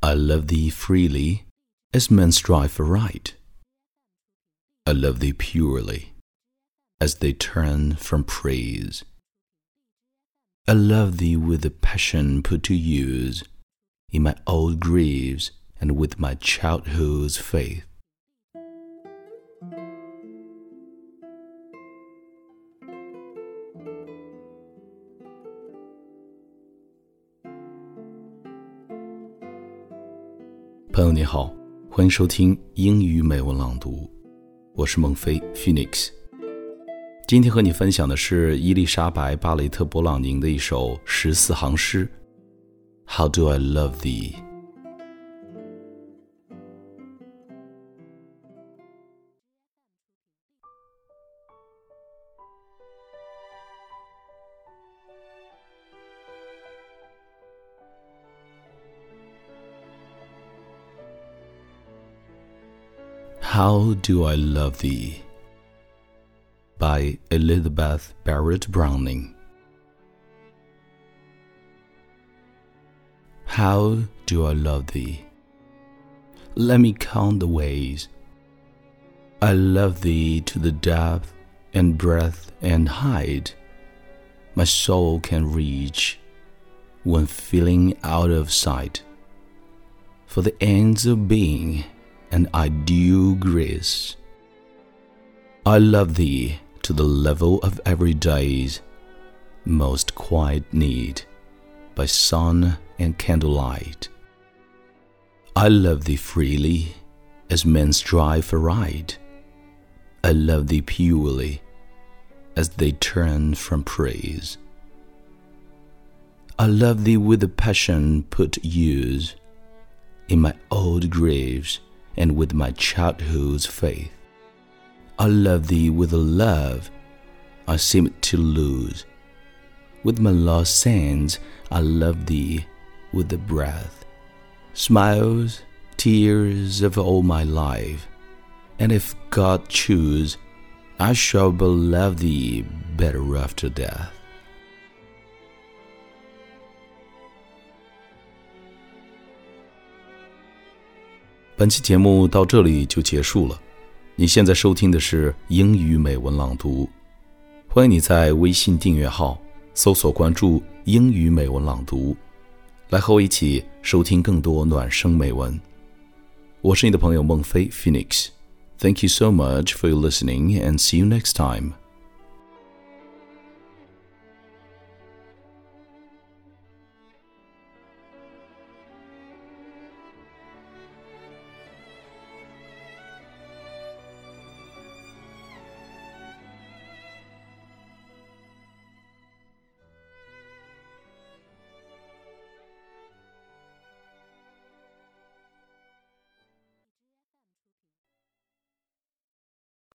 I love thee freely, as men strive for right. I love thee purely, as they turn from praise. I love thee with a passion put to use in my old griefs and with my childhood's faith. 朋友你好，欢迎收听英语美文朗读，我是孟非 Phoenix。今天和你分享的是伊丽莎白·巴雷特·勃朗宁的一首十四行诗：How do I love thee？thee？How Do I Love Thee by Elizabeth Barrett Browning. How do I love thee? Let me count the ways. I love thee to the depth and breadth and height my soul can reach when feeling out of sight. For the ends of being and ideal grace. I love thee to the level of every day's most quiet need by sun and candlelight. I love thee freely as men strive for right. I love thee purely as they turn from praise. I love thee with a passion put use in my old graves and with my childhood's faith. I love thee with a love I seem to lose. With my lost sands, I love thee with the breath, smiles, tears of all my life. And if God choose, I shall but love thee better after death. 本期节目到这里就结束了。你现在收听的是英语美文朗读，欢迎你在微信订阅号搜索关注“英语美文朗读”，来和我一起收听更多暖声美文。我是你的朋友孟非 Phoenix。Thank you so much for your listening and see you next time.